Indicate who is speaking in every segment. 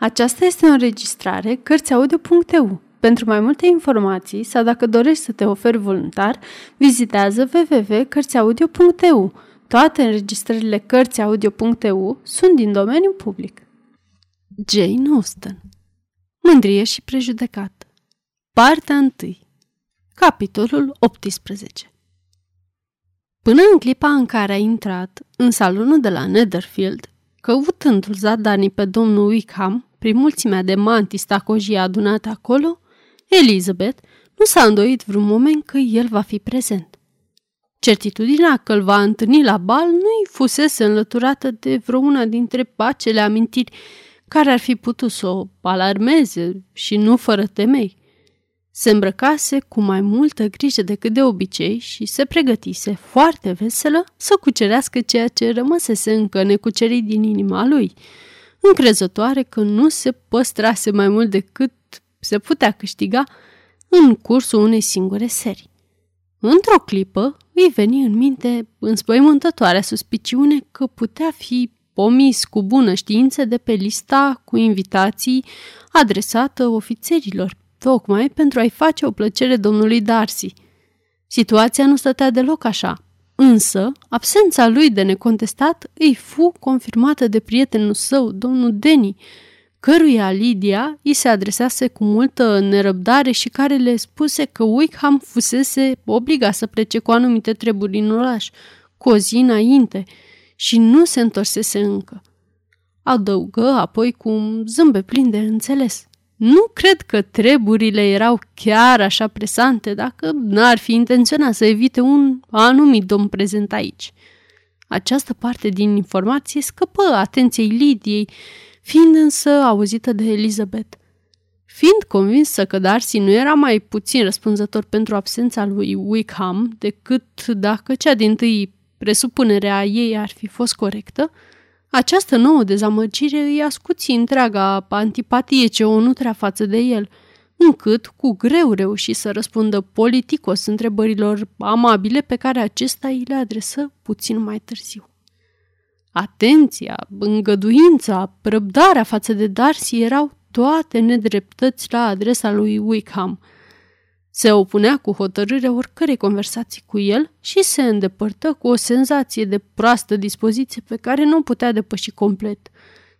Speaker 1: Aceasta este o înregistrare Cărțiaudio.eu. Pentru mai multe informații sau dacă dorești să te oferi voluntar, vizitează www.cărțiaudio.eu. Toate înregistrările Cărțiaudio.eu sunt din domeniu public. Jane Austen Mândrie și prejudecat Partea 1 Capitolul 18 Până în clipa în care a intrat în salonul de la Netherfield, căutându-l zadanii pe domnul Wickham, prin mulțimea de mantii stacojii adunate acolo, Elizabeth nu s-a îndoit vreun moment că el va fi prezent. Certitudinea că îl va întâlni la bal nu-i fusese înlăturată de vreuna dintre acele amintiri care ar fi putut să o alarmeze și nu fără temei. Se îmbrăcase cu mai multă grijă decât de obicei și se pregătise foarte veselă să cucerească ceea ce rămăsese încă necucerit din inima lui – încrezătoare că nu se păstrase mai mult decât se putea câștiga în cursul unei singure serii. Într-o clipă îi veni în minte înspăimântătoarea suspiciune că putea fi pomis cu bună știință de pe lista cu invitații adresată ofițerilor, tocmai pentru a-i face o plăcere domnului Darcy. Situația nu stătea deloc așa, Însă, absența lui de necontestat îi fu confirmată de prietenul său, domnul Denny, căruia Lydia îi se adresase cu multă nerăbdare și care le spuse că Wickham fusese obligat să plece cu anumite treburi în oraș, cu o zi înainte, și nu se întorsese încă. Adăugă apoi cu un zâmbet plin de înțeles. Nu cred că treburile erau chiar așa presante dacă n-ar fi intenționat să evite un anumit domn prezent aici. Această parte din informație scăpă atenției Lidiei, fiind însă auzită de Elizabeth. Fiind convinsă că Darcy nu era mai puțin răspunzător pentru absența lui Wickham decât dacă cea din tâi presupunerea ei ar fi fost corectă, această nouă dezamăgire îi ascuți întreaga antipatie ce o nutrea față de el, încât cu greu reuși să răspundă politicos întrebărilor amabile pe care acesta îi le adresă puțin mai târziu. Atenția, îngăduința, răbdarea față de Darcy erau toate nedreptăți la adresa lui Wickham – se opunea cu hotărâre oricărei conversații cu el și se îndepărtă cu o senzație de proastă dispoziție pe care nu putea depăși complet.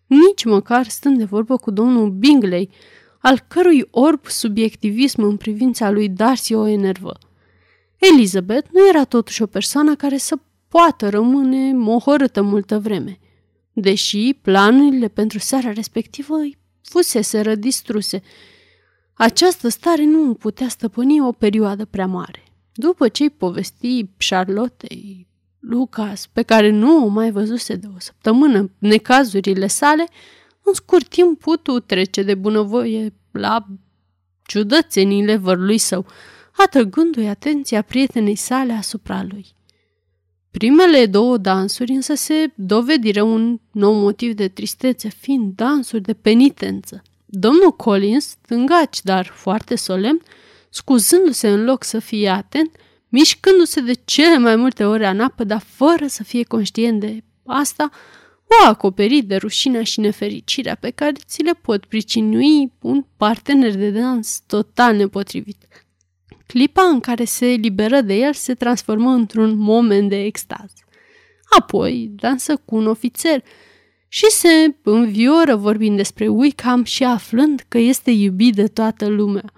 Speaker 1: Nici măcar stând de vorbă cu domnul Bingley, al cărui orb subiectivism în privința lui Darcy o enervă. Elizabeth nu era totuși o persoană care să poată rămâne mohorâtă multă vreme, deși planurile pentru seara respectivă îi fusese distruse această stare nu putea stăpâni o perioadă prea mare. După ce îi povesti Charlottei, Lucas, pe care nu o mai văzuse de o săptămână, necazurile sale, în scurt timp putu trece de bunăvoie la ciudățenile vărului său, atrăgându-i atenția prietenei sale asupra lui. Primele două dansuri însă se dovediră un nou motiv de tristețe, fiind dansuri de penitență. Domnul Collins, stângaci, dar foarte solemn, scuzându-se în loc să fie atent, mișcându-se de cele mai multe ori în apă, dar fără să fie conștient de asta, o acoperit de rușinea și nefericirea pe care ți le pot pricinui un partener de dans total nepotrivit. Clipa în care se eliberă de el se transformă într-un moment de extaz. Apoi dansă cu un ofițer și se învioră vorbind despre Wickham și aflând că este iubit de toată lumea.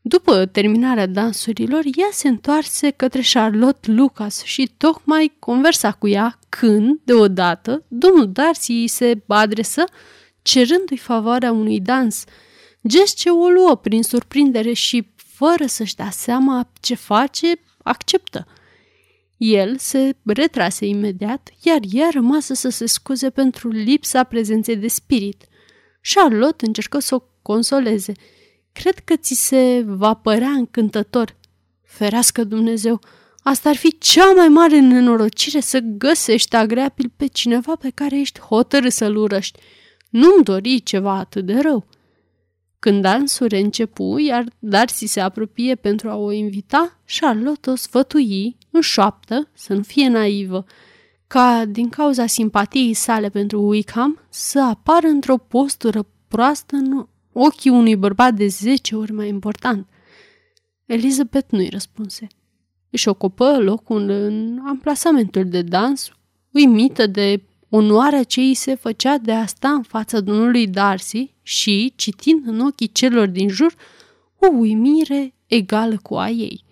Speaker 1: După terminarea dansurilor, ea se întoarse către Charlotte Lucas și tocmai conversa cu ea când, deodată, domnul Darcy îi se adresă cerându-i favoarea unui dans, gest ce o luă prin surprindere și, fără să-și dea seama ce face, acceptă – el se retrase imediat, iar ea rămasă să se scuze pentru lipsa prezenței de spirit. Charlotte încercă să o consoleze. Cred că ți se va părea încântător. Ferească Dumnezeu, asta ar fi cea mai mare nenorocire să găsești agreabil pe cineva pe care ești hotărât să-l urăști. Nu-mi dori ceva atât de rău. Când dansul începu, iar Darcy se apropie pentru a o invita, Charlotte o sfătui în șoaptă să nu fie naivă, ca din cauza simpatiei sale pentru Wickham să apară într-o postură proastă în ochii unui bărbat de zece ori mai important. Elizabeth nu-i răspunse. Își ocupă locul în amplasamentul de dans, uimită de onoarea ce îi se făcea de a sta în fața domnului Darcy și, citind în ochii celor din jur, o uimire egală cu a ei.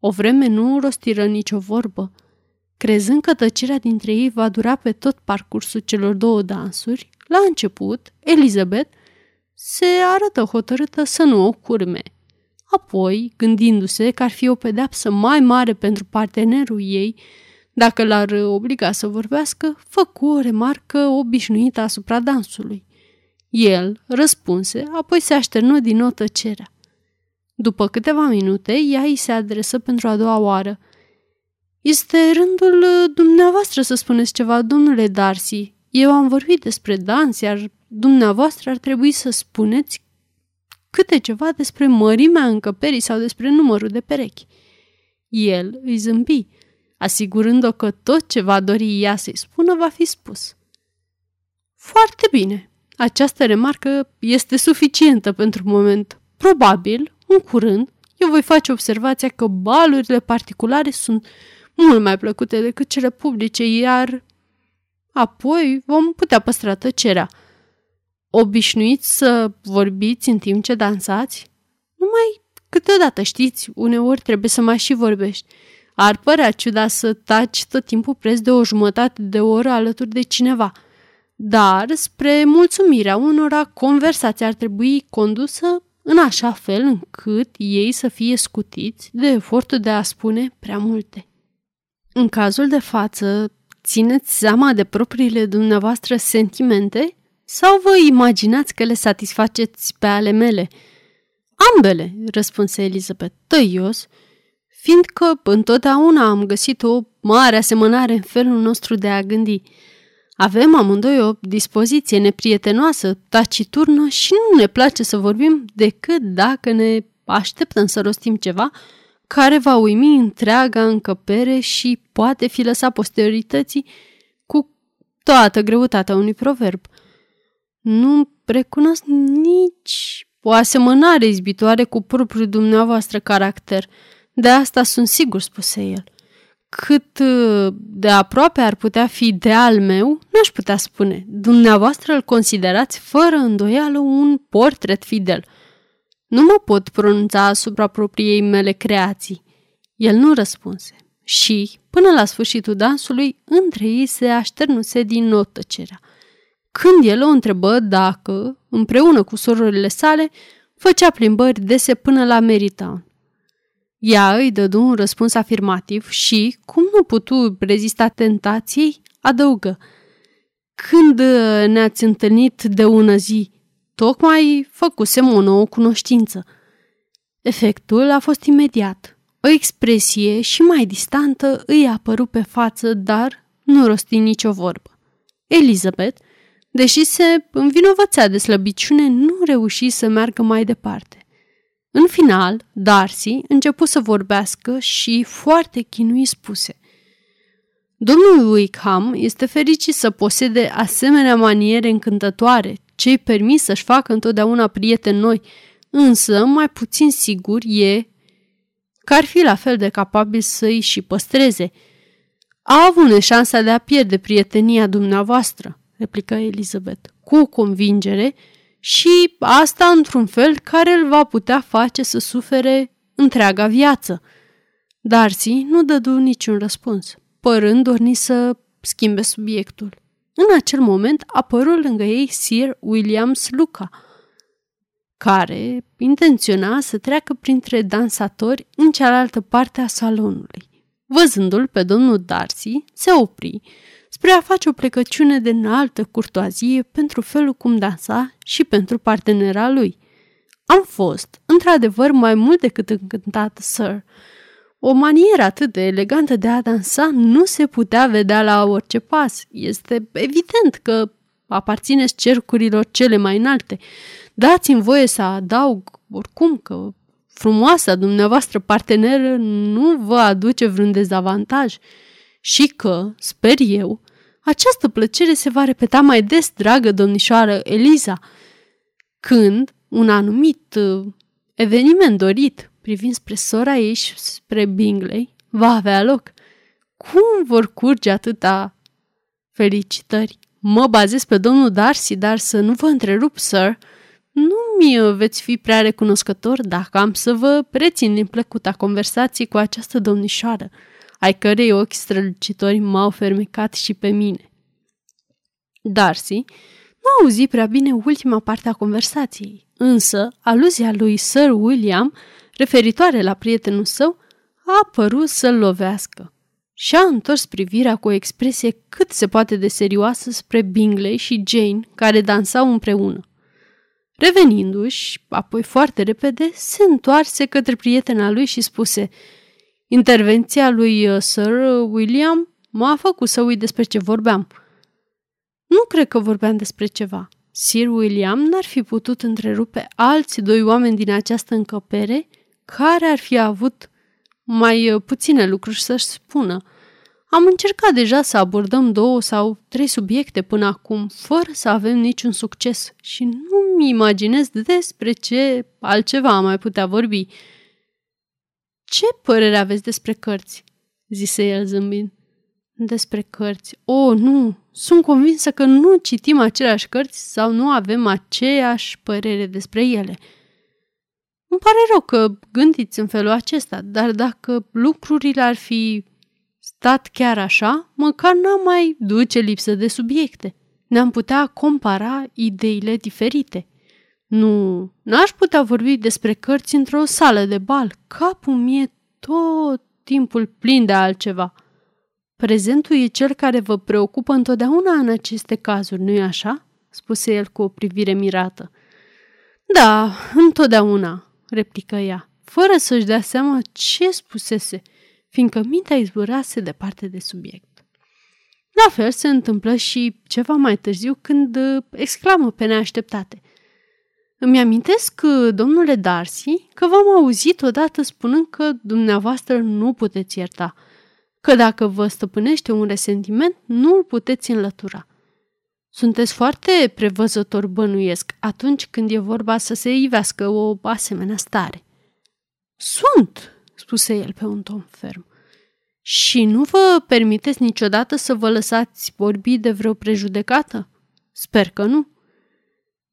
Speaker 1: O vreme nu rostiră nicio vorbă, crezând că tăcerea dintre ei va dura pe tot parcursul celor două dansuri, la început, Elizabeth se arătă hotărâtă să nu o curme. Apoi, gândindu-se că ar fi o pedeapsă mai mare pentru partenerul ei, dacă l-ar obliga să vorbească, făcu o remarcă obișnuită asupra dansului. El răspunse, apoi se așternă din nou tăcerea. După câteva minute, ea îi se adresă pentru a doua oară. Este rândul dumneavoastră să spuneți ceva, domnule Darcy. Eu am vorbit despre dans, iar dumneavoastră ar trebui să spuneți câte ceva despre mărimea încăperii sau despre numărul de perechi. El îi zâmbi, asigurând-o că tot ce va dori ea să-i spună va fi spus. Foarte bine. Această remarcă este suficientă pentru moment. Probabil, în curând, eu voi face observația că balurile particulare sunt mult mai plăcute decât cele publice, iar apoi vom putea păstra tăcerea. Obișnuiți să vorbiți în timp ce dansați? Numai câteodată, știți, uneori trebuie să mai și vorbești. Ar părea ciudat să taci tot timpul preț de o jumătate de oră alături de cineva. Dar, spre mulțumirea unora, conversația ar trebui condusă în așa fel încât ei să fie scutiți de efortul de a spune prea multe. În cazul de față, țineți seama de propriile dumneavoastră sentimente sau vă imaginați că le satisfaceți pe ale mele? Ambele, răspunse Elizabeth, tăios, fiindcă întotdeauna am găsit o mare asemănare în felul nostru de a gândi. Avem amândoi o dispoziție neprietenoasă, taciturnă și nu ne place să vorbim decât dacă ne așteptăm să rostim ceva care va uimi întreaga încăpere și poate fi lăsat posteriorității cu toată greutatea unui proverb. Nu recunosc nici o asemănare izbitoare cu propriul dumneavoastră caracter – de asta sunt sigur, spuse el. Cât uh, de aproape ar putea fi de al meu, n-aș putea spune. Dumneavoastră îl considerați fără îndoială un portret fidel. Nu mă pot pronunța asupra propriei mele creații. El nu răspunse. Și, până la sfârșitul dansului, între ei se așternuse din nou tăcerea. Când el o întrebă dacă, împreună cu sororile sale, făcea plimbări dese până la Meritown. Ea îi dădu un răspuns afirmativ și, cum nu putu rezista tentației, adăugă. Când uh, ne-ați întâlnit de ună zi, tocmai făcusem o nouă cunoștință. Efectul a fost imediat. O expresie și mai distantă îi apăru pe față, dar nu rosti nicio vorbă. Elizabeth, deși se învinovățea de slăbiciune, nu reuși să meargă mai departe. În final, Darcy începu să vorbească și foarte chinui spuse Domnul Wickham este fericit să posede asemenea maniere încântătoare, ce îi permis să-și facă întotdeauna prieteni noi, însă mai puțin sigur e că ar fi la fel de capabil să-i și păstreze. A avut șansa de a pierde prietenia dumneavoastră, replică Elizabeth, cu o convingere și asta într-un fel care îl va putea face să sufere întreaga viață. Darcy nu dădu niciun răspuns, părând dorni să schimbe subiectul. În acel moment apăru lângă ei Sir William Sluca, care intenționa să treacă printre dansatori în cealaltă parte a salonului. Văzându-l pe domnul Darcy, se opri spre a face o plecăciune de înaltă curtoazie pentru felul cum dansa și pentru partenera lui. Am fost, într-adevăr, mai mult decât încântat, sir. O manieră atât de elegantă de a dansa nu se putea vedea la orice pas. Este evident că aparțineți cercurilor cele mai înalte. Dați-mi voie să adaug oricum că frumoasa dumneavoastră parteneră nu vă aduce vreun dezavantaj și că, sper eu, această plăcere se va repeta mai des, dragă domnișoară Eliza. când un anumit uh, eveniment dorit privind spre sora ei și spre Bingley va avea loc. Cum vor curge atâta felicitări? Mă bazez pe domnul Darcy, dar să nu vă întrerup, sir. Nu mi veți fi prea recunoscător dacă am să vă prețin din plăcuta conversații cu această domnișoară, ai cărei ochi strălucitori m-au fermecat și pe mine. Darcy nu auzi prea bine ultima parte a conversației, însă aluzia lui Sir William, referitoare la prietenul său, a părut să-l lovească. Și-a întors privirea cu o expresie cât se poate de serioasă spre Bingley și Jane, care dansau împreună. Revenindu-și, apoi foarte repede, se întoarse către prietena lui și spuse Intervenția lui uh, Sir William m-a făcut să uit despre ce vorbeam. Nu cred că vorbeam despre ceva. Sir William n-ar fi putut întrerupe alți doi oameni din această încăpere care ar fi avut mai uh, puține lucruri să-și spună. Am încercat deja să abordăm două sau trei subiecte până acum, fără să avem niciun succes și nu-mi imaginez despre ce altceva am mai putea vorbi. Ce părere aveți despre cărți?" zise el zâmbind. Despre cărți. O, oh, nu! Sunt convinsă că nu citim aceleași cărți sau nu avem aceeași părere despre ele. Îmi pare rău că gândiți în felul acesta, dar dacă lucrurile ar fi stat chiar așa, măcar n-am mai duce lipsă de subiecte. Ne-am putea compara ideile diferite. Nu, n-aș putea vorbi despre cărți într-o sală de bal. Capul mie tot timpul plin de altceva. Prezentul e cel care vă preocupă întotdeauna în aceste cazuri, nu-i așa? spuse el cu o privire mirată. Da, întotdeauna, replică ea, fără să-și dea seama ce spusese, fiindcă mintea izburase departe de subiect. La fel se întâmplă și ceva mai târziu când uh, exclamă pe neașteptate. Îmi amintesc, uh, domnule Darcy, că v-am auzit odată spunând că dumneavoastră nu puteți ierta, că dacă vă stăpânește un resentiment, nu îl puteți înlătura. Sunteți foarte prevăzător bănuiesc atunci când e vorba să se ivească o asemenea stare. Sunt, spuse el pe un ton ferm. Și nu vă permiteți niciodată să vă lăsați vorbi de vreo prejudecată? Sper că nu.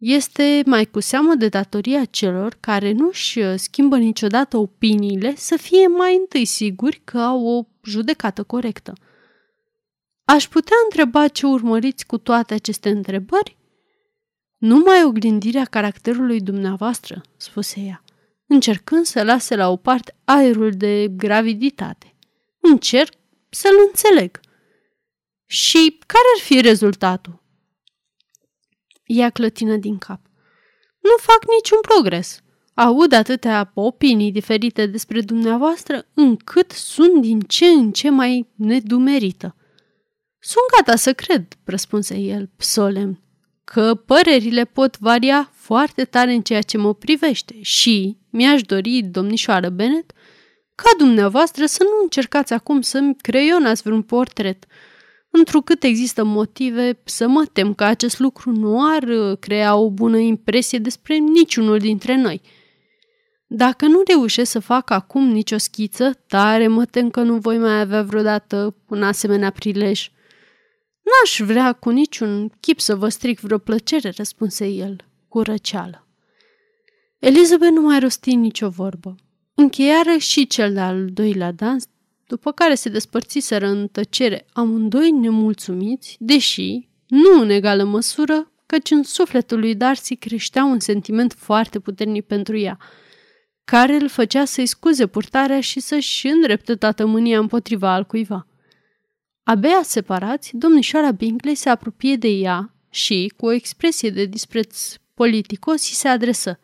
Speaker 1: Este mai cu seamă de datoria celor care nu-și schimbă niciodată opiniile să fie mai întâi siguri că au o judecată corectă. Aș putea întreba ce urmăriți cu toate aceste întrebări? Numai oglindirea caracterului dumneavoastră, spuse ea, încercând să lase la o parte aerul de graviditate. Încerc să-l înțeleg. Și care ar fi rezultatul? Ea clătină din cap. Nu fac niciun progres. Aud atâtea opinii diferite despre dumneavoastră încât sunt din ce în ce mai nedumerită. Sunt gata să cred, răspunse el, solemn, că părerile pot varia foarte tare în ceea ce mă privește și mi-aș dori, domnișoară Bennet, ca dumneavoastră să nu încercați acum să-mi creionați vreun portret, întrucât există motive să mă tem că acest lucru nu ar uh, crea o bună impresie despre niciunul dintre noi. Dacă nu reușesc să fac acum nicio schiță, tare mă tem că nu voi mai avea vreodată un asemenea prilej. N-aș vrea cu niciun chip să vă stric vreo plăcere, răspunse el, cu răceală. Elizabeth nu mai rosti nicio vorbă. Încheiară și cel de-al doilea dans, după care se despărțiseră în tăcere amândoi nemulțumiți, deși, nu în egală măsură, căci în sufletul lui Darcy creștea un sentiment foarte puternic pentru ea, care îl făcea să-i scuze purtarea și să-și îndrepte toată mânia împotriva al cuiva. Abia separați, domnișoara Bingley se apropie de ea și, cu o expresie de dispreț politicos, se adresă.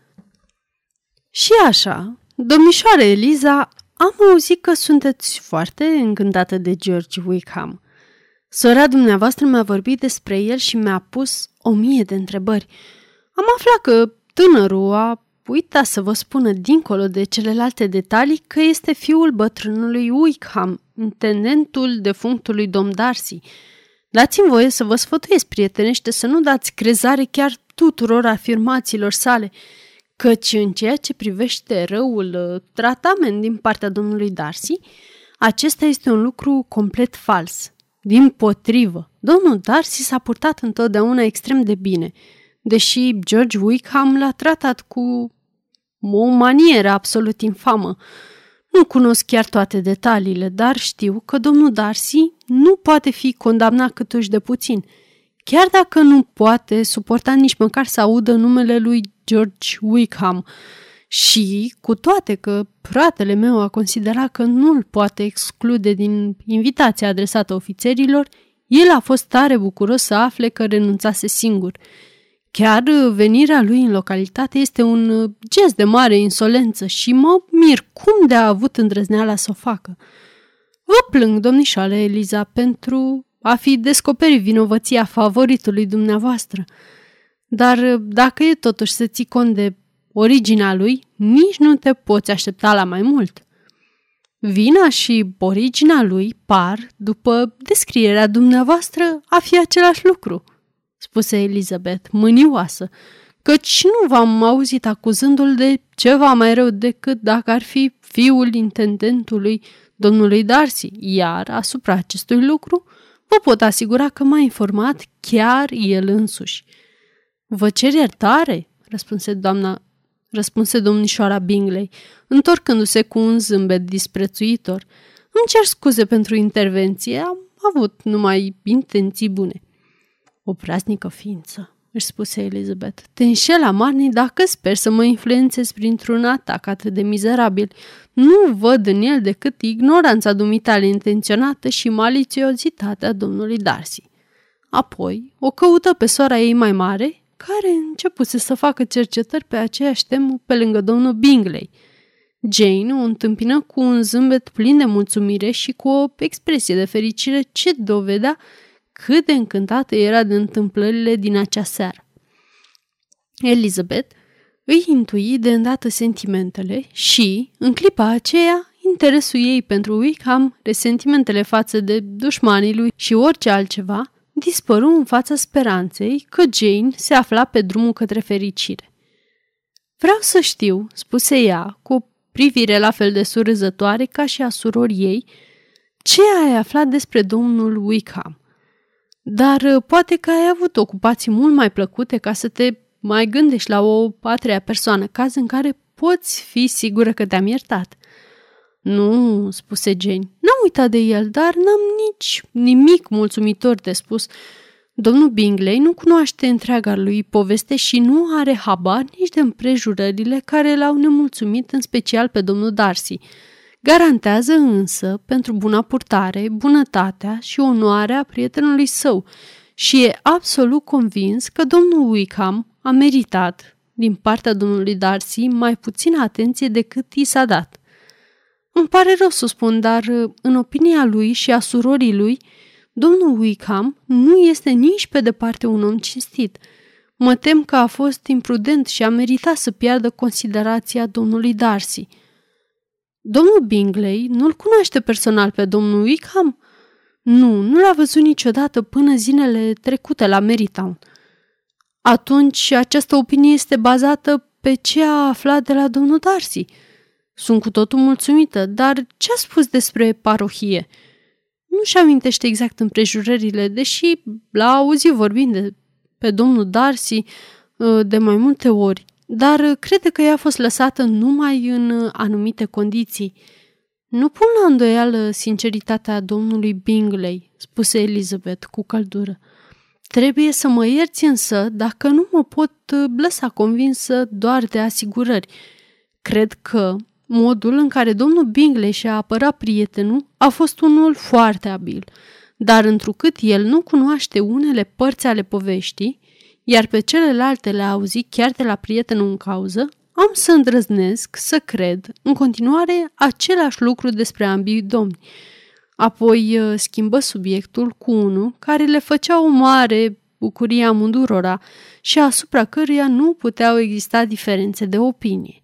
Speaker 1: Și așa, domnișoare Eliza, am auzit că sunteți foarte încântată de George Wickham. Sora dumneavoastră mi-a vorbit despre el și mi-a pus o mie de întrebări. Am aflat că tânărul a uitat să vă spună dincolo de celelalte detalii că este fiul bătrânului Wickham, intendentul defunctului domn Darcy. Dați-mi voie să vă sfătuiesc prietenește să nu dați crezare chiar tuturor afirmațiilor sale, căci în ceea ce privește răul uh, tratament din partea domnului Darcy, acesta este un lucru complet fals. Din potrivă, domnul Darcy s-a purtat întotdeauna extrem de bine, deși George Wickham l-a tratat cu o manieră absolut infamă. Nu cunosc chiar toate detaliile, dar știu că domnul Darcy nu poate fi condamnat câtuși de puțin, chiar dacă nu poate suporta nici măcar să audă numele lui George Wickham. Și, cu toate că fratele meu a considerat că nu îl poate exclude din invitația adresată ofițerilor, el a fost tare bucuros să afle că renunțase singur. Chiar venirea lui în localitate este un gest de mare insolență și mă mir cum de a avut îndrăzneala să o facă. Vă plâng, domnișoare Eliza, pentru a fi descoperit vinovăția favoritului dumneavoastră. Dar dacă e totuși să ții cont de originea lui, nici nu te poți aștepta la mai mult. Vina și originea lui par, după descrierea dumneavoastră, a fi același lucru, spuse Elizabeth, mânioasă, căci nu v-am auzit acuzându-l de ceva mai rău decât dacă ar fi fiul intendentului domnului Darcy, iar asupra acestui lucru vă pot asigura că m-a informat chiar el însuși. Vă cer iertare, răspunse doamna răspunse domnișoara Bingley, întorcându-se cu un zâmbet disprețuitor. Îmi cer scuze pentru intervenție, am avut numai intenții bune. O praznică ființă, își spuse Elizabeth. Te înșela, Marnie, dacă sper să mă influențez printr-un atac atât de mizerabil. Nu văd în el decât ignoranța dumitale intenționată și malițiozitatea domnului Darcy. Apoi o căută pe sora ei mai mare care începuse să facă cercetări pe aceeași temă pe lângă domnul Bingley. Jane o întâmpină cu un zâmbet plin de mulțumire și cu o expresie de fericire ce dovedea cât de încântată era de întâmplările din acea seară. Elizabeth îi intui de îndată sentimentele și, în clipa aceea, interesul ei pentru Wickham, resentimentele față de dușmanii lui și orice altceva, dispăru în fața speranței că Jane se afla pe drumul către fericire. Vreau să știu, spuse ea, cu o privire la fel de surâzătoare ca și a surorii ei, ce ai aflat despre domnul Wickham. Dar uh, poate că ai avut ocupații mult mai plăcute ca să te mai gândești la o a treia persoană, caz în care poți fi sigură că te-am iertat. Nu, spuse Jane, n-am uitat de el, dar n-am nici nimic mulțumitor de spus. Domnul Bingley nu cunoaște întreaga lui poveste și nu are habar nici de împrejurările care l-au nemulțumit, în special pe domnul Darcy. Garantează însă pentru buna purtare, bunătatea și onoarea prietenului său și e absolut convins că domnul Wickham a meritat, din partea domnului Darcy, mai puțină atenție decât i s-a dat. Îmi pare rău să spun, dar în opinia lui și a surorii lui, domnul Wickham nu este nici pe departe un om cinstit. Mă tem că a fost imprudent și a meritat să piardă considerația domnului Darcy. Domnul Bingley nu-l cunoaște personal pe domnul Wickham? Nu, nu l-a văzut niciodată până zilele trecute la Marytown. Atunci această opinie este bazată pe ce a aflat de la domnul Darcy – sunt cu totul mulțumită, dar ce a spus despre parohie? Nu-și amintește exact împrejurările, deși l-a auzit vorbind de, pe domnul Darcy ă, de mai multe ori, dar crede că ea a fost lăsată numai în anumite condiții. Nu pun la îndoială sinceritatea domnului Bingley, spuse Elizabeth cu căldură. Trebuie să mă ierți însă dacă nu mă pot lăsa convinsă doar de asigurări. Cred că, Modul în care domnul Bingley și-a apărat prietenul a fost unul foarte abil, dar întrucât el nu cunoaște unele părți ale poveștii, iar pe celelalte le-a auzit chiar de la prietenul în cauză, am să îndrăznesc să cred în continuare același lucru despre ambii domni. Apoi uh, schimbă subiectul cu unul care le făcea o mare bucurie amândurora și asupra căruia nu puteau exista diferențe de opinie.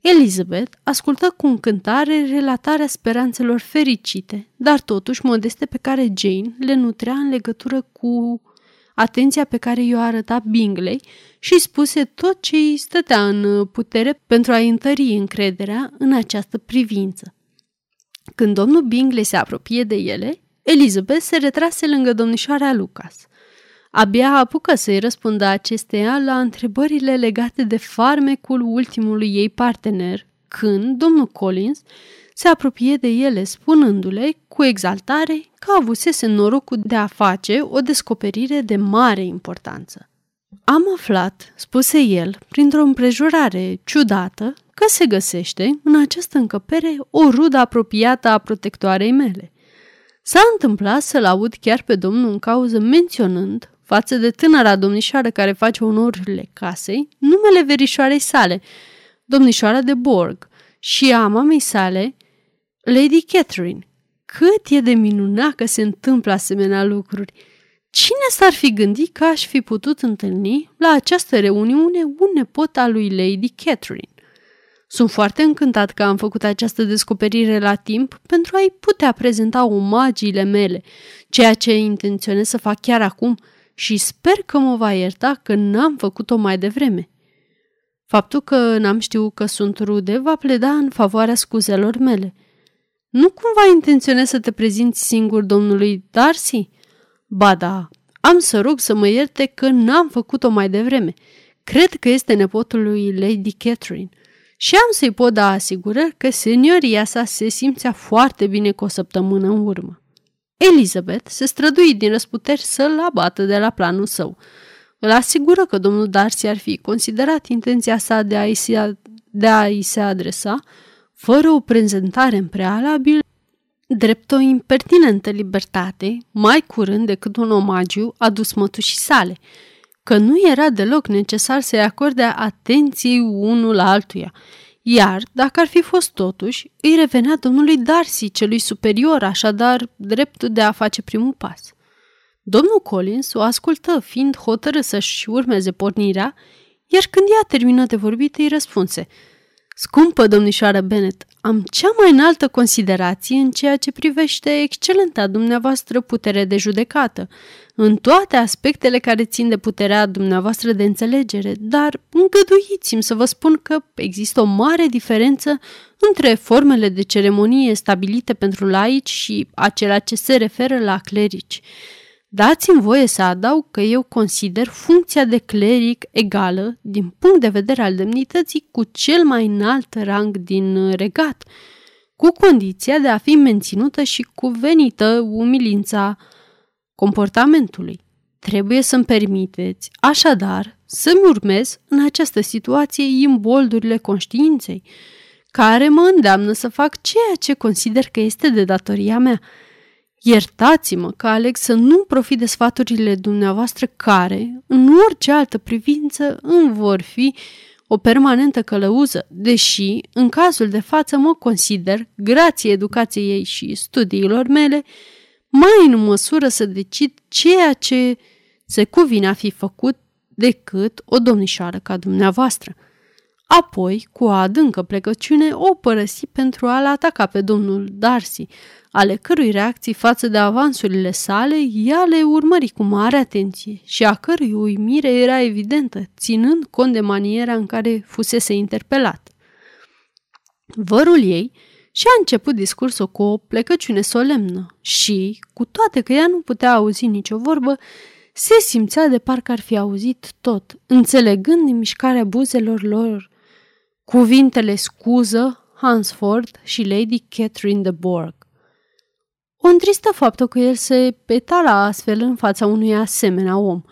Speaker 1: Elizabeth ascultă cu încântare relatarea speranțelor fericite, dar totuși modeste pe care Jane le nutrea în legătură cu atenția pe care i-o arăta Bingley și spuse tot ce îi stătea în putere pentru a-i întări încrederea în această privință. Când domnul Bingley se apropie de ele, Elizabeth se retrase lângă domnișoara Lucas. Abia apucă să-i răspundă acesteia la întrebările legate de farmecul ultimului ei partener, când domnul Collins se apropie de ele spunându-le cu exaltare că avusese norocul de a face o descoperire de mare importanță. Am aflat, spuse el, printr-o împrejurare ciudată, că se găsește în această încăpere o rudă apropiată a protectoarei mele. S-a întâmplat să-l aud chiar pe domnul în cauză menționând, față de tânăra domnișoară care face onorurile casei, numele verișoarei sale, domnișoara de Borg, și a mamei sale, Lady Catherine. Cât e de minunat că se întâmplă asemenea lucruri! Cine s-ar fi gândit că aș fi putut întâlni la această reuniune un nepot al lui Lady Catherine? Sunt foarte încântat că am făcut această descoperire la timp pentru a-i putea prezenta omagiile mele, ceea ce intenționez să fac chiar acum și sper că mă va ierta că n-am făcut-o mai devreme. Faptul că n-am știut că sunt rude va pleda în favoarea scuzelor mele. Nu cumva intenționez să te prezinți singur domnului Darcy? Ba da, am să rog să mă ierte că n-am făcut-o mai devreme. Cred că este nepotul lui Lady Catherine și am să-i pot da asigurări că senioria sa se simțea foarte bine cu o săptămână în urmă. Elizabeth se strădui din răsputeri să-l abată de la planul său. Îl asigură că domnul Darcy ar fi considerat intenția sa de a-i se, de a-i se adresa, fără o prezentare în prealabil, drept o impertinentă libertate, mai curând decât un omagiu adus mătușii sale, că nu era deloc necesar să-i acorde atenție unul la altuia, iar, dacă ar fi fost totuși, îi revenea domnului Darcy, celui superior, așadar dreptul de a face primul pas. Domnul Collins o ascultă, fiind hotărât să-și urmeze pornirea, iar când ea termină de vorbit, îi răspunse – Scumpă domnișoară Bennet, am cea mai înaltă considerație în ceea ce privește excelenta dumneavoastră putere de judecată, în toate aspectele care țin de puterea dumneavoastră de înțelegere, dar îngăduiți-mi să vă spun că există o mare diferență între formele de ceremonie stabilite pentru laici și acelea ce se referă la clerici. Dați-mi voie să adaug că eu consider funcția de cleric egală, din punct de vedere al demnității, cu cel mai înalt rang din regat, cu condiția de a fi menținută și cuvenită umilința comportamentului. Trebuie să-mi permiteți, așadar, să-mi urmez în această situație imboldurile conștiinței, care mă îndeamnă să fac ceea ce consider că este de datoria mea – Iertați-mă că aleg să nu profit de sfaturile dumneavoastră care, în orice altă privință, îmi vor fi o permanentă călăuză, deși, în cazul de față, mă consider, grație educației ei și studiilor mele, mai în măsură să decid ceea ce se cuvine a fi făcut decât o domnișoară ca dumneavoastră. Apoi, cu o adâncă plecăciune, o părăsi pentru a-l ataca pe domnul Darcy, ale cărui reacții față de avansurile sale ea le urmări cu mare atenție și a cărui uimire era evidentă, ținând cont de maniera în care fusese interpelat. Vărul ei și-a început discursul cu o plecăciune solemnă și, cu toate că ea nu putea auzi nicio vorbă, se simțea de parcă ar fi auzit tot, înțelegând din mișcarea buzelor lor cuvintele scuză, Hansford și Lady Catherine de Borg. O întristă faptul că el se petala astfel în fața unui asemenea om.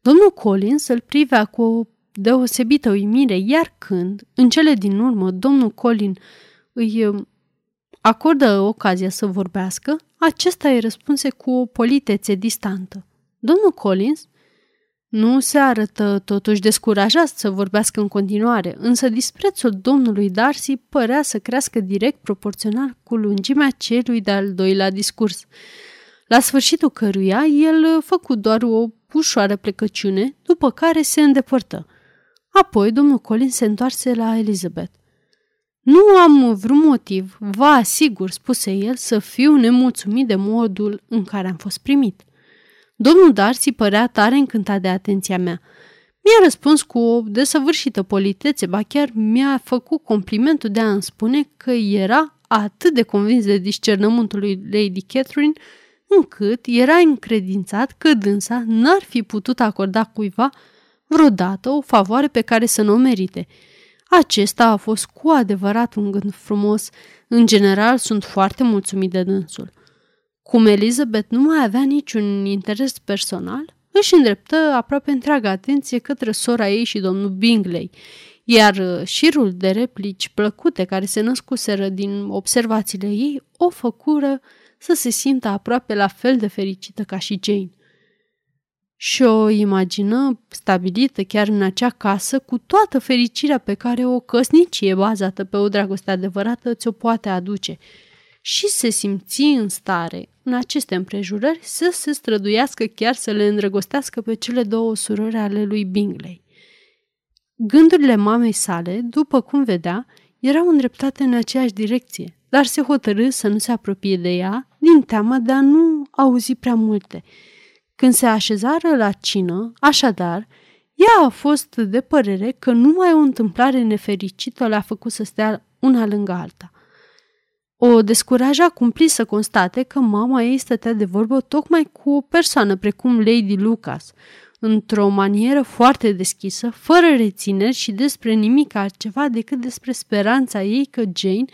Speaker 1: Domnul Collins îl privea cu o deosebită uimire, iar când, în cele din urmă, domnul Colin îi um, acordă ocazia să vorbească, acesta îi răspunse cu o politețe distantă. Domnul Collins nu se arătă totuși descurajat să vorbească în continuare, însă disprețul domnului Darcy părea să crească direct proporțional cu lungimea celui de-al doilea discurs, la sfârșitul căruia el făcu doar o ușoară plecăciune, după care se îndepărtă. Apoi domnul Colin se întoarse la Elizabeth. Nu am vreun motiv, vă asigur, spuse el, să fiu nemulțumit de modul în care am fost primit – Domnul Darcy părea tare încântat de atenția mea. Mi-a răspuns cu o desăvârșită politețe, ba chiar mi-a făcut complimentul de a îmi spune că era atât de convins de discernământul lui Lady Catherine, încât era încredințat că dânsa n-ar fi putut acorda cuiva vreodată o favoare pe care să nu o merite. Acesta a fost cu adevărat un gând frumos. În general, sunt foarte mulțumit de dânsul. Cum Elizabeth nu mai avea niciun interes personal, își îndreptă aproape întreaga atenție către sora ei și domnul Bingley, iar uh, șirul de replici plăcute care se născuseră din observațiile ei o făcură să se simtă aproape la fel de fericită ca și Jane. Și o imagină stabilită chiar în acea casă cu toată fericirea pe care o căsnicie bazată pe o dragoste adevărată ți-o poate aduce și se simți în stare, în aceste împrejurări, să se străduiască chiar să le îndrăgostească pe cele două surori ale lui Bingley. Gândurile mamei sale, după cum vedea, erau îndreptate în aceeași direcție, dar se hotărâ să nu se apropie de ea din teama de a nu auzi prea multe. Când se așezară la cină, așadar, ea a fost de părere că numai o întâmplare nefericită le-a făcut să stea una lângă alta. O descuraja cumpli să constate că mama ei stătea de vorbă tocmai cu o persoană precum Lady Lucas, într-o manieră foarte deschisă, fără rețineri și despre nimic altceva decât despre speranța ei că Jane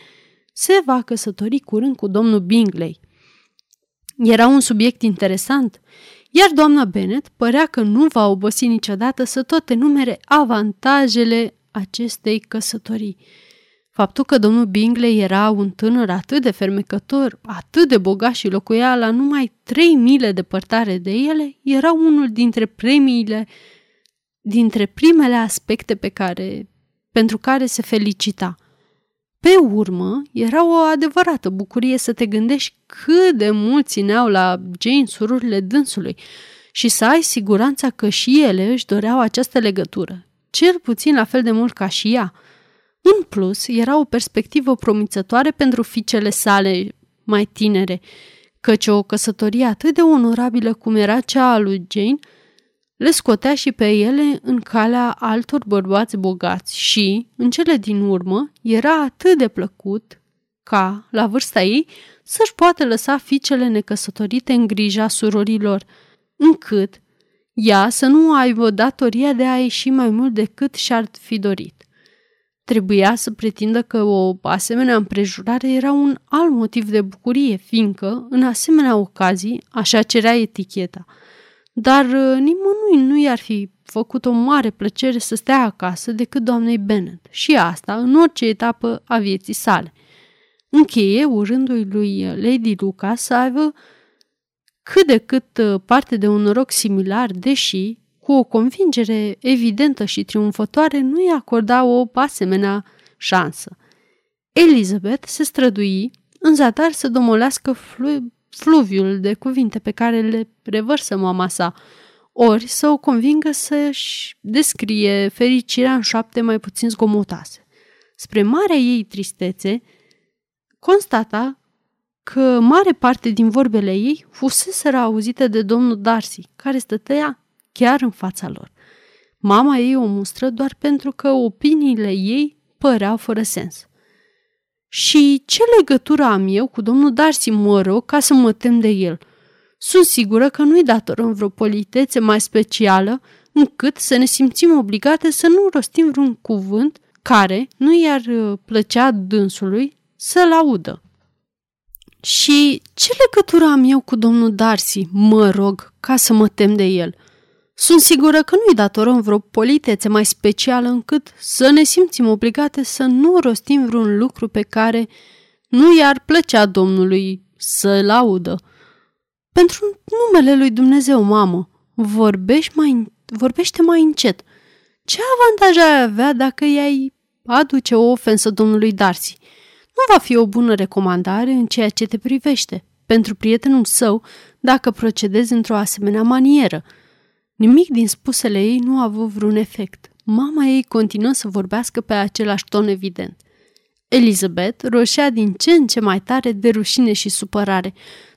Speaker 1: se va căsători curând cu domnul Bingley. Era un subiect interesant, iar doamna Bennet părea că nu va obosi niciodată să tot enumere avantajele acestei căsătorii. Faptul că domnul Bingley era un tânăr atât de fermecător, atât de bogat și locuia la numai trei mile departare de ele, era unul dintre premiile, dintre primele aspecte pe care, pentru care se felicita. Pe urmă, era o adevărată bucurie să te gândești cât de mult țineau la Jane sururile dânsului și să ai siguranța că și ele își doreau această legătură, cel puțin la fel de mult ca și ea – în plus, era o perspectivă promițătoare pentru fiicele sale mai tinere, căci o căsătorie atât de onorabilă cum era cea a lui Jane le scotea și pe ele în calea altor bărbați bogați și, în cele din urmă, era atât de plăcut ca, la vârsta ei, să-și poată lăsa fiicele necăsătorite în grija surorilor, încât ea să nu aibă datoria de a ieși mai mult decât și-ar fi dorit. Trebuia să pretindă că o asemenea împrejurare era un alt motiv de bucurie, fiindcă, în asemenea ocazii, așa cerea eticheta. Dar uh, nimănui nu i-ar fi făcut o mare plăcere să stea acasă decât doamnei Bennet și asta în orice etapă a vieții sale. Încheie urându-i lui Lady Lucas să aibă cât de cât uh, parte de un noroc similar, deși, cu o convingere evidentă și triumfătoare, nu i acorda o asemenea șansă. Elizabeth se strădui în zadar să domolească flu- fluviul de cuvinte pe care le revărsă mama sa, ori să o convingă să-și descrie fericirea în șapte mai puțin zgomotase. Spre marea ei tristețe, constata că mare parte din vorbele ei fuseseră auzite de domnul Darcy, care stătea chiar în fața lor. Mama ei o mustră doar pentru că opiniile ei păreau fără sens. Și ce legătură am eu cu domnul Darcy, mă rog, ca să mă tem de el? Sunt sigură că nu-i datorăm vreo politețe mai specială încât să ne simțim obligate să nu rostim vreun cuvânt care nu i-ar uh, plăcea dânsului să-l audă. Și ce legătură am eu cu domnul Darcy, mă rog, ca să mă tem de el – sunt sigură că nu-i datorăm vreo politețe mai specială încât să ne simțim obligate să nu rostim vreun lucru pe care nu i-ar plăcea Domnului să-l audă. Pentru numele lui Dumnezeu, mamă, vorbești mai, vorbește mai încet. Ce avantaj ai avea dacă i-ai aduce o ofensă domnului Darcy? Nu va fi o bună recomandare în ceea ce te privește pentru prietenul său dacă procedezi într-o asemenea manieră – Nimic din spusele ei nu a avut vreun efect. Mama ei continuă să vorbească pe același ton evident. Elizabeth roșea din ce în ce mai tare de rușine și supărare.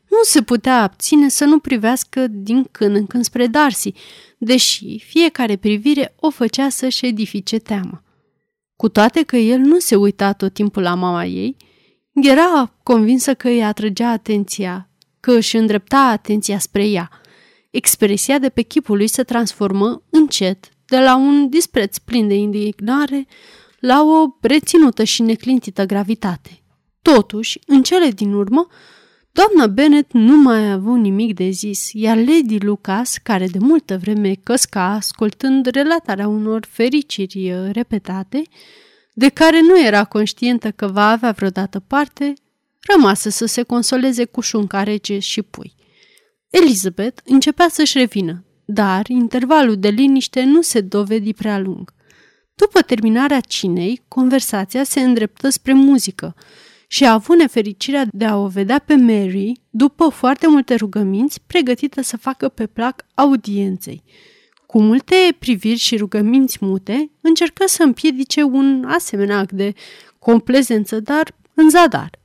Speaker 1: nu se putea abține să nu privească din când în când spre Darcy, deși fiecare privire o făcea să-și edifice teama. Cu toate că el nu se uita tot timpul la mama ei, era convinsă că îi atrăgea atenția, că își îndrepta atenția spre ea. Expresia de pe chipul lui se transformă încet, de la un dispreț plin de indignare la o reținută și neclintită gravitate. Totuși, în cele din urmă, Doamna Bennet nu mai a avut nimic de zis, iar Lady Lucas, care de multă vreme căsca ascultând relatarea unor fericiri uh, repetate, de care nu era conștientă că va avea vreodată parte, rămasă să se consoleze cu șunca rece și pui. Elizabeth începea să-și revină, dar intervalul de liniște nu se dovedi prea lung. După terminarea cinei, conversația se îndreptă spre muzică și a avut nefericirea de a o vedea pe Mary, după foarte multe rugăminți, pregătită să facă pe plac audienței. Cu multe priviri și rugăminți mute, încercă să împiedice un asemenea act de complezență, dar în zadar.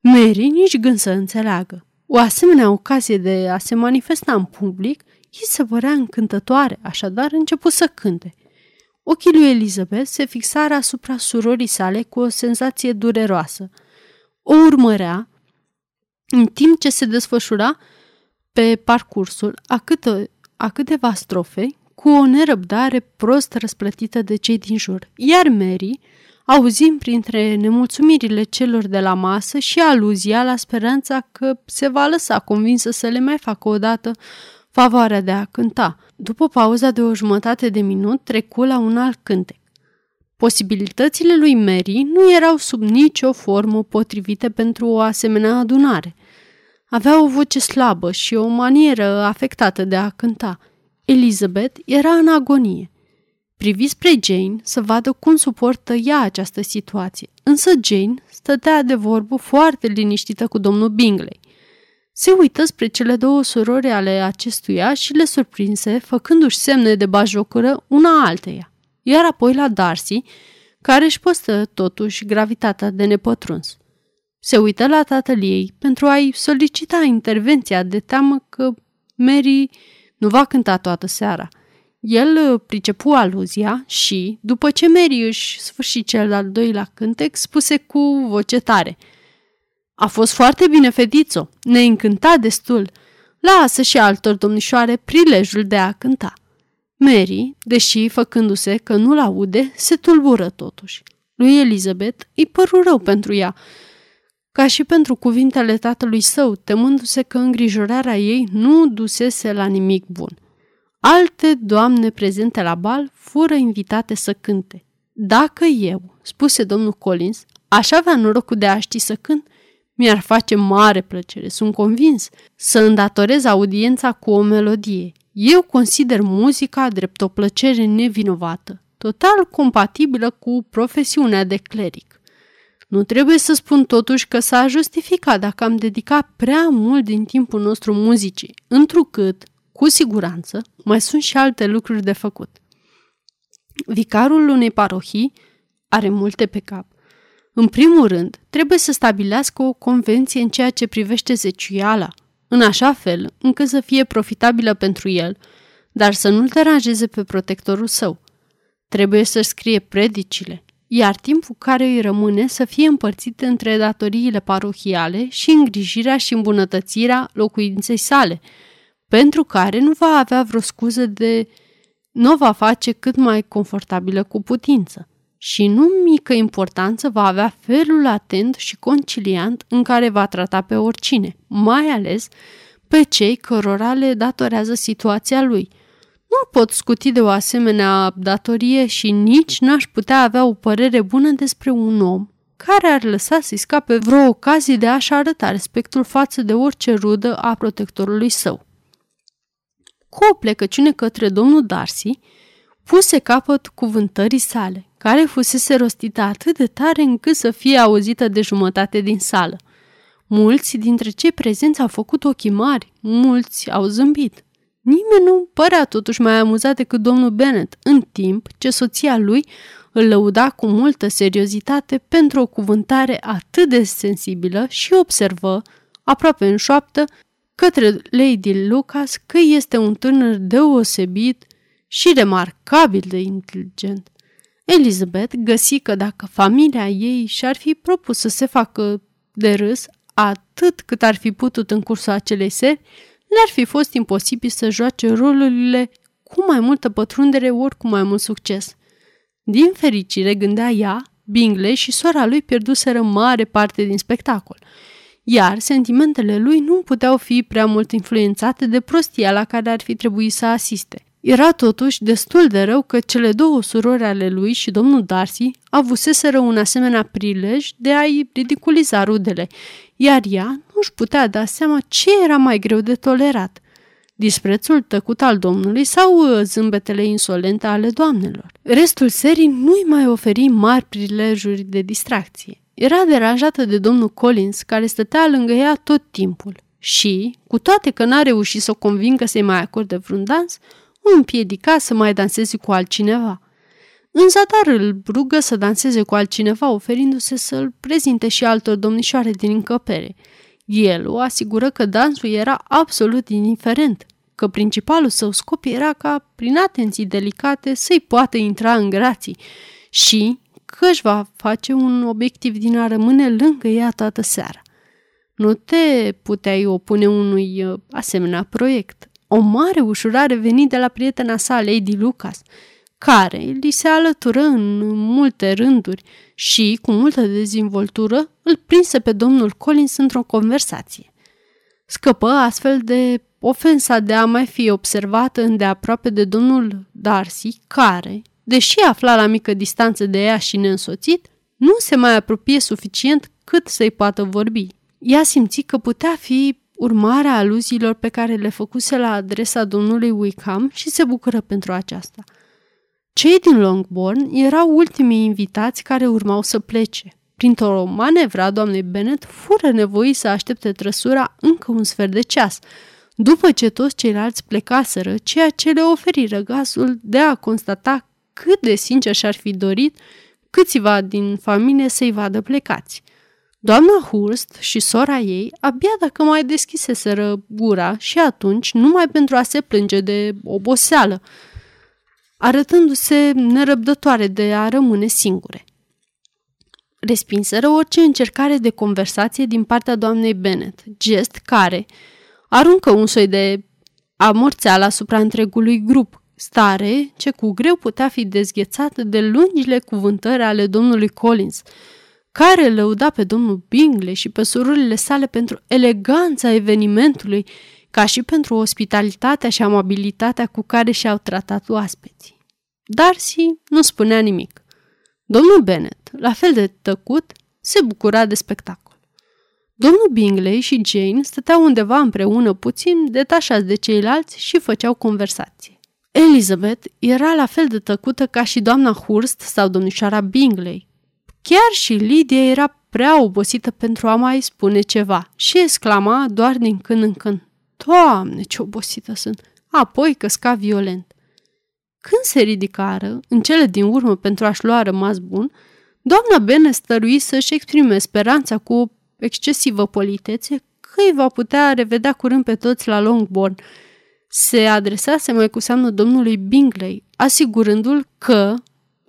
Speaker 1: Mary nici gând să înțeleagă. O asemenea ocazie de a se manifesta în public îi se părea încântătoare, așadar început să cânte. Ochii lui Elizabeth se fixară asupra surorii sale cu o senzație dureroasă. O urmărea în timp ce se desfășura pe parcursul a, câte, a câteva strofe cu o nerăbdare prost răsplătită de cei din jur, iar Mary auzim printre nemulțumirile celor de la masă și aluzia la speranța că se va lăsa convinsă să le mai facă odată favoarea de a cânta. După pauza de o jumătate de minut, trecu la un alt cântec. Posibilitățile lui Mary nu erau sub nicio formă potrivite pentru o asemenea adunare. Avea o voce slabă și o manieră afectată de a cânta. Elizabeth era în agonie. Privi spre Jane să vadă cum suportă ea această situație, însă Jane stătea de vorbă foarte liniștită cu domnul Bingley. Se uită spre cele două surori ale acestuia și le surprinse, făcându-și semne de bajocură una alteia, iar apoi la Darcy, care își postă totuși gravitatea de nepătruns. Se uită la tatăl ei pentru a-i solicita intervenția de teamă că Mary nu va cânta toată seara. El pricepu aluzia și, după ce Mary își sfârși cel de-al doilea cântec, spuse cu voce tare – a fost foarte bine, fetițo, ne încânta destul. Lasă și altor domnișoare prilejul de a cânta. Mary, deși făcându-se că nu-l aude, se tulbură totuși. Lui Elizabeth îi păru rău pentru ea, ca și pentru cuvintele tatălui său, temându-se că îngrijorarea ei nu dusese la nimic bun. Alte doamne prezente la bal fură invitate să cânte. Dacă eu, spuse domnul Collins, aș avea norocul de a ști să cânt, mi-ar face mare plăcere, sunt convins, să îndatorez audiența cu o melodie. Eu consider muzica drept o plăcere nevinovată, total compatibilă cu profesiunea de cleric. Nu trebuie să spun totuși că s-a justificat dacă am dedicat prea mult din timpul nostru muzicii, întrucât, cu siguranță, mai sunt și alte lucruri de făcut. Vicarul unei parohii are multe pe cap în primul rând, trebuie să stabilească o convenție în ceea ce privește zeciuiala, în așa fel încât să fie profitabilă pentru el, dar să nu-l deranjeze pe protectorul său. Trebuie să scrie predicile, iar timpul care îi rămâne să fie împărțit între datoriile parohiale și îngrijirea și îmbunătățirea locuinței sale, pentru care nu va avea vreo scuză de nu va face cât mai confortabilă cu putință și nu mică importanță va avea felul atent și conciliant în care va trata pe oricine, mai ales pe cei cărora le datorează situația lui. Nu pot scuti de o asemenea datorie și nici n-aș putea avea o părere bună despre un om care ar lăsa să-i scape vreo ocazie de a-și arăta respectul față de orice rudă a protectorului său. Cu o plecăciune către domnul Darcy, puse capăt cuvântării sale care fusese rostită atât de tare încât să fie auzită de jumătate din sală. Mulți dintre cei prezenți au făcut ochii mari, mulți au zâmbit. Nimeni nu părea totuși mai amuzat decât domnul Bennet, în timp ce soția lui îl lăuda cu multă seriozitate pentru o cuvântare atât de sensibilă și observă, aproape în șoaptă, către Lady Lucas că este un tânăr deosebit și remarcabil de inteligent. Elizabeth găsi că dacă familia ei și-ar fi propus să se facă de râs atât cât ar fi putut în cursul acelei seri, le-ar fi fost imposibil să joace rolurile cu mai multă pătrundere ori cu mai mult succes. Din fericire, gândea ea, Bingley și sora lui pierduseră mare parte din spectacol, iar sentimentele lui nu puteau fi prea mult influențate de prostia la care ar fi trebuit să asiste. Era totuși destul de rău că cele două surori ale lui și domnul Darcy avuseseră un asemenea prilej de a-i ridiculiza rudele, iar ea nu-și putea da seama ce era mai greu de tolerat – disprețul tăcut al domnului sau uh, zâmbetele insolente ale doamnelor. Restul serii nu-i mai oferi mari prilejuri de distracție. Era deranjată de domnul Collins, care stătea lângă ea tot timpul. Și, cu toate că n-a reușit să o convingă să-i mai acorde vreun dans, o împiedica să mai danseze cu altcineva. În zadar îl rugă să danseze cu altcineva, oferindu-se să-l prezinte și altor domnișoare din încăpere – el o asigură că dansul era absolut indiferent, că principalul său scop era ca, prin atenții delicate, să-i poată intra în grații. Și că își va face un obiectiv din a rămâne lângă ea toată seara. Nu te puteai opune unui uh, asemenea proiect. O mare ușurare veni de la prietena sa, Lady Lucas, care li se alătură în multe rânduri și, cu multă dezvoltură, îl prinse pe domnul Collins într-o conversație. Scăpă astfel de ofensa de a mai fi observată îndeaproape de domnul Darcy, care, deși afla la mică distanță de ea și neînsoțit, nu se mai apropie suficient cât să-i poată vorbi. Ea simți că putea fi urmarea aluziilor pe care le făcuse la adresa domnului Wickham și se bucură pentru aceasta – cei din Longbourn erau ultimii invitați care urmau să plece. Printr-o manevră a doamnei Bennet, fură nevoi să aștepte trăsura încă un sfert de ceas, după ce toți ceilalți plecaseră, ceea ce le oferi răgasul de a constata cât de sincer și-ar fi dorit câțiva din familie să-i vadă plecați. Doamna Hurst și sora ei abia dacă mai deschiseseră gura și atunci numai pentru a se plânge de oboseală, arătându-se nerăbdătoare de a rămâne singure. Respinseră orice încercare de conversație din partea doamnei Bennet, gest care aruncă un soi de amorțeală asupra întregului grup, stare ce cu greu putea fi dezghețată de lungile cuvântări ale domnului Collins, care lăuda pe domnul Bingley și pe surorile sale pentru eleganța evenimentului ca și pentru ospitalitatea și amabilitatea cu care și-au tratat oaspeții. Darcy nu spunea nimic. Domnul Bennet, la fel de tăcut, se bucura de spectacol. Domnul Bingley și Jane stăteau undeva împreună puțin detașați de ceilalți și făceau conversație. Elizabeth era la fel de tăcută ca și doamna Hurst sau domnișoara Bingley. Chiar și Lydia era prea obosită pentru a mai spune ceva și exclama doar din când în când. Doamne, ce obosită sunt! Apoi căsca violent. Când se ridicară, în cele din urmă pentru a-și lua rămas bun, doamna Bene stărui să-și exprime speranța cu o excesivă politețe că îi va putea revedea curând pe toți la Longbourn. Se adresase mai cu seamnă domnului Bingley, asigurându-l că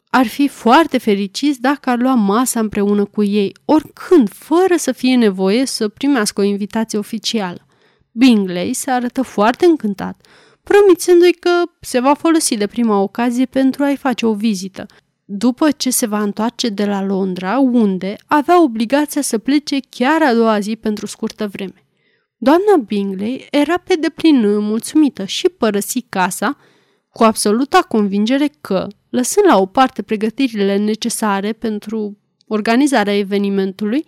Speaker 1: ar fi foarte fericiți dacă ar lua masa împreună cu ei, oricând, fără să fie nevoie să primească o invitație oficială. Bingley se arătă foarte încântat, promițându-i că se va folosi de prima ocazie pentru a-i face o vizită, după ce se va întoarce de la Londra, unde avea obligația să plece chiar a doua zi pentru scurtă vreme. Doamna Bingley era pe deplin mulțumită și părăsi casa cu absoluta convingere că, lăsând la o parte pregătirile necesare pentru organizarea evenimentului,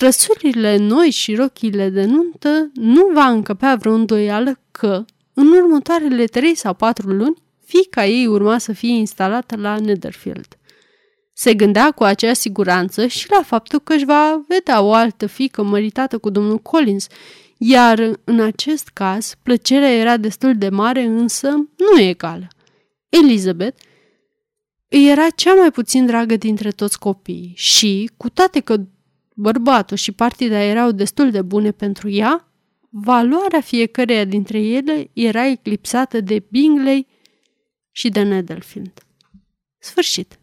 Speaker 1: Trăsurile noi și rochile de nuntă nu va încăpea vreo îndoială că, în următoarele trei sau patru luni, fica ei urma să fie instalată la Netherfield. Se gândea cu acea siguranță și la faptul că își va vedea o altă fică măritată cu domnul Collins, iar în acest caz plăcerea era destul de mare, însă nu egală. Elizabeth îi era cea mai puțin dragă dintre toți copiii și, cu toate că bărbatul și partida erau destul de bune pentru ea, valoarea fiecăreia dintre ele era eclipsată de Bingley și de Nedelfield. Sfârșit.